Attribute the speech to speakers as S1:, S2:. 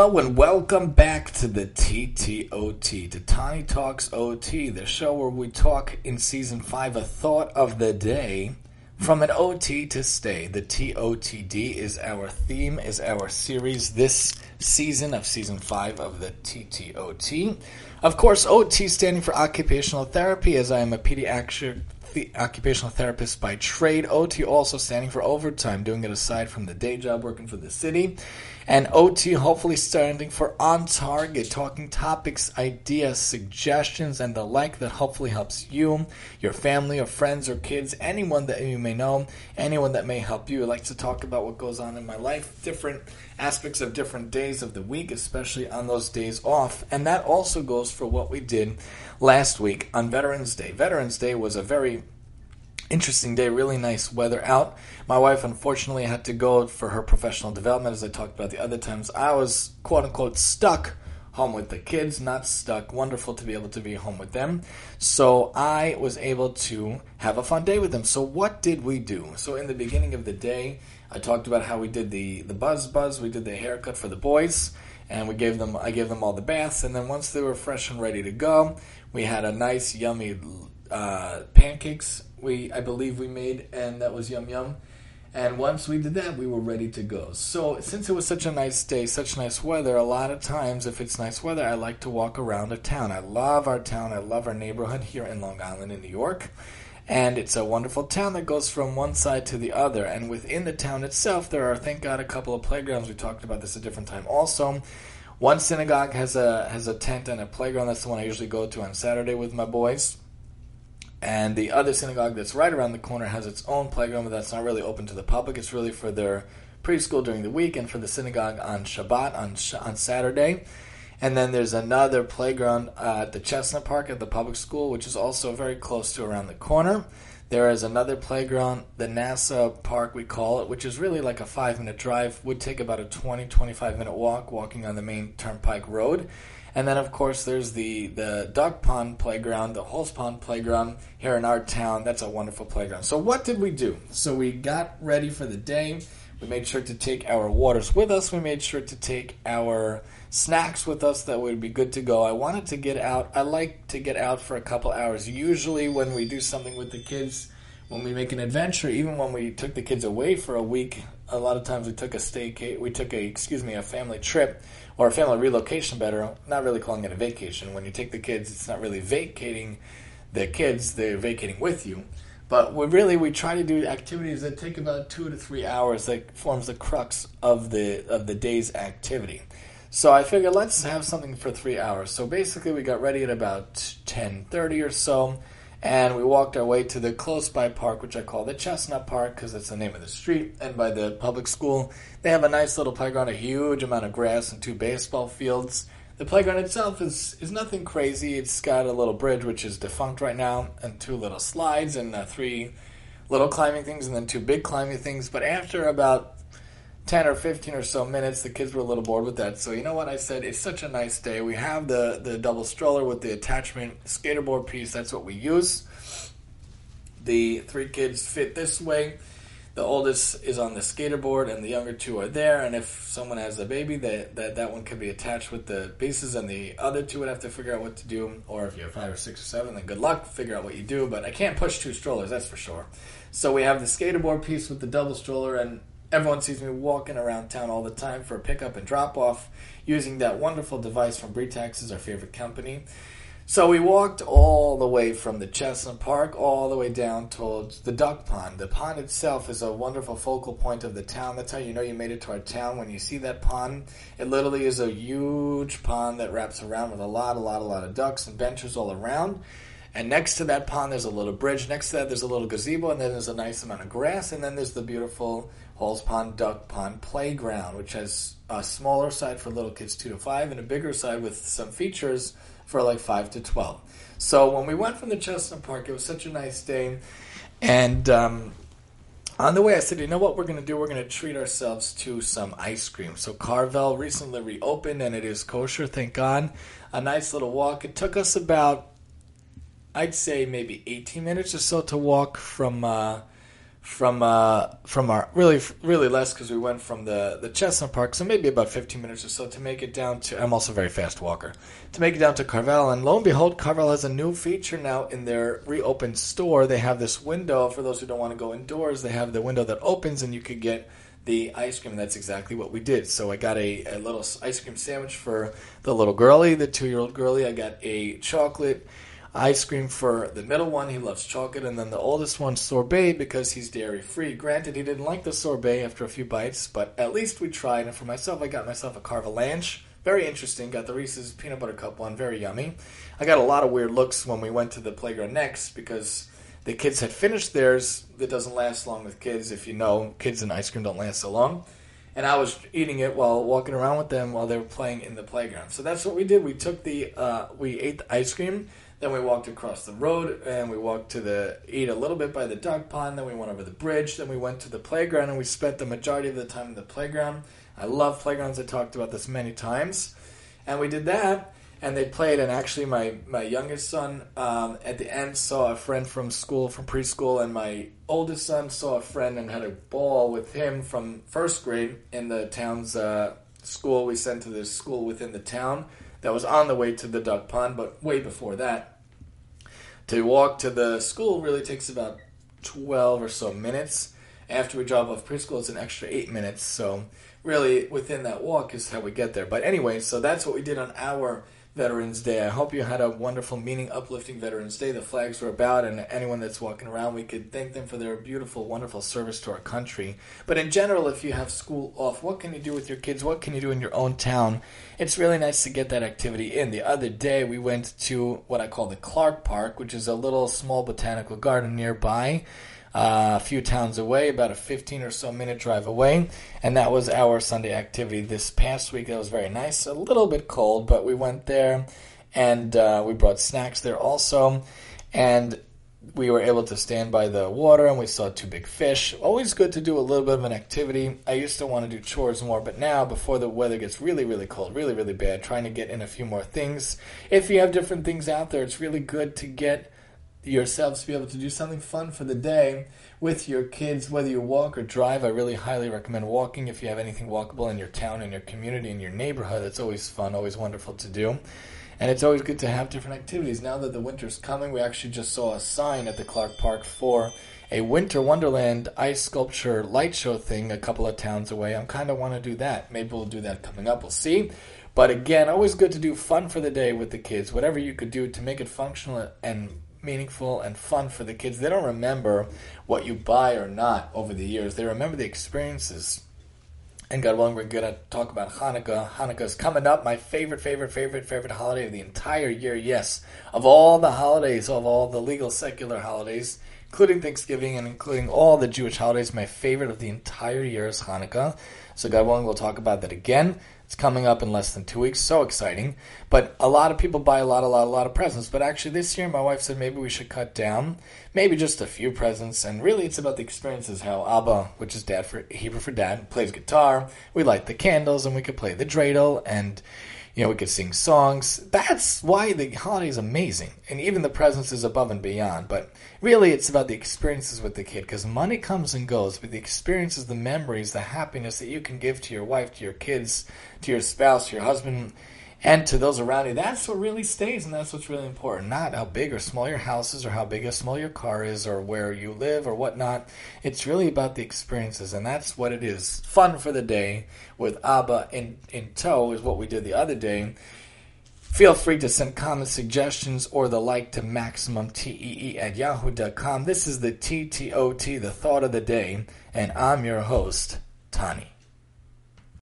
S1: Hello and welcome back to the TTOT, to Tiny Talks OT, the show where we talk in season 5 a thought of the day from an OT to stay. The TOTD is our theme, is our series this season of season 5 of the TTOT. Of course, OT standing for occupational therapy, as I am a pediatric the occupational therapist by trade. OT also standing for overtime, doing it aside from the day job working for the city. And OT hopefully standing for on target, talking topics, ideas, suggestions, and the like that hopefully helps you, your family, or friends, or kids, anyone that you may know, anyone that may help you. I like to talk about what goes on in my life, different aspects of different days of the week, especially on those days off. And that also goes for what we did last week on Veterans Day. Veterans Day was a very interesting day, really nice weather out. My wife unfortunately had to go for her professional development, as I talked about the other times. I was quote unquote stuck home with the kids, not stuck. Wonderful to be able to be home with them. So I was able to have a fun day with them. So what did we do? So in the beginning of the day, I talked about how we did the the buzz buzz, we did the haircut for the boys, and we gave them I gave them all the baths, and then once they were fresh and ready to go, we had a nice yummy uh, pancakes we I believe we made, and that was yum yum. And once we did that, we were ready to go. So since it was such a nice day, such nice weather, a lot of times if it's nice weather, I like to walk around a town. I love our town. I love our neighborhood here in Long Island in New York. And it's a wonderful town that goes from one side to the other. And within the town itself, there are, thank God, a couple of playgrounds. We talked about this a different time also. One synagogue has a has a tent and a playground. That's the one I usually go to on Saturday with my boys. And the other synagogue that's right around the corner has its own playground, but that's not really open to the public. It's really for their preschool during the week and for the synagogue on Shabbat, on, on Saturday. And then there's another playground at the Chestnut Park at the public school, which is also very close to around the corner. There is another playground, the NASA Park, we call it, which is really like a five minute drive, would take about a 20 25 minute walk walking on the main Turnpike Road. And then, of course, there's the, the Duck Pond Playground, the Halls Pond Playground here in our town. That's a wonderful playground. So, what did we do? So, we got ready for the day. We made sure to take our waters with us. We made sure to take our snacks with us that would be good to go. I wanted to get out. I like to get out for a couple hours. Usually, when we do something with the kids, when we make an adventure, even when we took the kids away for a week, a lot of times we took a stay. We took a excuse me a family trip or a family relocation better, not really calling it a vacation. When you take the kids, it's not really vacating the kids, they're vacating with you. But we really we try to do activities that take about two to three hours that forms the crux of the of the day's activity. So I figured let's have something for three hours. So basically we got ready at about ten thirty or so and we walked our way to the close by park, which I call the Chestnut Park because it's the name of the street, and by the public school. They have a nice little playground, a huge amount of grass, and two baseball fields. The playground itself is, is nothing crazy. It's got a little bridge, which is defunct right now, and two little slides, and uh, three little climbing things, and then two big climbing things. But after about 10 or 15 or so minutes, the kids were a little bored with that. So, you know what? I said, it's such a nice day. We have the, the double stroller with the attachment skaterboard piece. That's what we use. The three kids fit this way. The oldest is on the skaterboard, and the younger two are there. And if someone has a baby, that, that, that one can be attached with the bases, and the other two would have to figure out what to do. Or if you have five or six or seven, then good luck, figure out what you do. But I can't push two strollers, that's for sure. So we have the skaterboard piece with the double stroller, and Everyone sees me walking around town all the time for a pickup and drop off using that wonderful device from Britax, is our favorite company. So we walked all the way from the Chestnut Park all the way down towards the duck pond. The pond itself is a wonderful focal point of the town. That's how you know you made it to our town when you see that pond. It literally is a huge pond that wraps around with a lot, a lot, a lot of ducks and benches all around. And next to that pond, there's a little bridge. Next to that, there's a little gazebo, and then there's a nice amount of grass, and then there's the beautiful Halls Pond Duck Pond Playground, which has a smaller side for little kids 2 to 5 and a bigger side with some features for like 5 to 12. So when we went from the Chestnut Park, it was such a nice day. And um, on the way, I said, you know what we're going to do? We're going to treat ourselves to some ice cream. So Carvel recently reopened and it is kosher, thank God. A nice little walk. It took us about, I'd say maybe 18 minutes or so to walk from. Uh, from uh, from our really really less because we went from the the Chestnut Park, so maybe about 15 minutes or so to make it down to. I'm also a very fast walker to make it down to Carvel, and lo and behold, Carvel has a new feature now in their reopened store. They have this window for those who don't want to go indoors. They have the window that opens, and you could get the ice cream. And that's exactly what we did. So I got a, a little ice cream sandwich for the little girlie, the two year old girlie. I got a chocolate ice cream for the middle one. He loves chocolate, and then the oldest one sorbet because he's dairy free. Granted, he didn't like the sorbet after a few bites, but at least we tried. And for myself, I got myself a Carvelanche. Very interesting. Got the Reese's peanut butter cup one. Very yummy. I got a lot of weird looks when we went to the playground next because the kids had finished theirs. That doesn't last long with kids. If you know, kids and ice cream don't last so long. And I was eating it while walking around with them while they were playing in the playground. So that's what we did. We took the, uh, we ate the ice cream then we walked across the road and we walked to the eat a little bit by the duck pond. Then we went over the bridge. Then we went to the playground and we spent the majority of the time in the playground. I love playgrounds. I talked about this many times, and we did that. And they played, and actually, my my youngest son um, at the end saw a friend from school, from preschool, and my oldest son saw a friend and had a ball with him from first grade in the town's uh, school. We sent to this school within the town that was on the way to the duck pond, but way before that. To walk to the school really takes about 12 or so minutes. After we drop off preschool, it's an extra 8 minutes. So, really, within that walk is how we get there. But anyway, so that's what we did on our Veterans Day. I hope you had a wonderful, meaning uplifting Veterans Day. The flags were about, and anyone that's walking around, we could thank them for their beautiful, wonderful service to our country. But in general, if you have school off, what can you do with your kids? What can you do in your own town? It's really nice to get that activity in. The other day, we went to what I call the Clark Park, which is a little small botanical garden nearby uh, a few towns away, about a 15 or so minute drive away. And that was our Sunday activity this past week. That was very nice. A little bit cold, but we went there and uh, we brought snacks there also. And we were able to stand by the water and we saw two big fish. Always good to do a little bit of an activity. I used to want to do chores more, but now, before the weather gets really, really cold, really, really bad, trying to get in a few more things. If you have different things out there, it's really good to get yourselves to be able to do something fun for the day with your kids, whether you walk or drive. I really highly recommend walking if you have anything walkable in your town, in your community, in your neighborhood. It's always fun, always wonderful to do. And it's always good to have different activities. Now that the winter's coming, we actually just saw a sign at the Clark Park for a Winter Wonderland ice sculpture light show thing a couple of towns away. I'm kind of want to do that. Maybe we'll do that coming up. We'll see. But again, always good to do fun for the day with the kids. Whatever you could do to make it functional and meaningful and fun for the kids. They don't remember what you buy or not over the years. They remember the experiences. And God willing, we're going to talk about Hanukkah. Hanukkah is coming up. My favorite, favorite, favorite, favorite holiday of the entire year. Yes, of all the holidays, of all the legal secular holidays, including Thanksgiving and including all the Jewish holidays, my favorite of the entire year is Hanukkah. So God willing, we'll talk about that again. It's coming up in less than two weeks. So exciting. But a lot of people buy a lot, a lot, a lot of presents. But actually, this year, my wife said maybe we should cut down, maybe just a few presents. And really, it's about the experiences how Abba, which is dad for Hebrew for dad, plays guitar. We light the candles and we could play the dreidel and you know, we could sing songs. That's why the holiday is amazing. And even the presents is above and beyond. But really, it's about the experiences with the kid. Because money comes and goes, but the experiences, the memories, the happiness that you can give to your wife, to your kids, to your spouse, your husband, and to those around you. That's what really stays, and that's what's really important. Not how big or small your house is, or how big or small your car is, or where you live, or whatnot. It's really about the experiences, and that's what it is. Fun for the day with Abba in, in tow is what we did the other day. Feel free to send comments, suggestions, or the like to MaximumTEE at yahoo.com. This is the TTOT, the thought of the day, and I'm your host, Tani.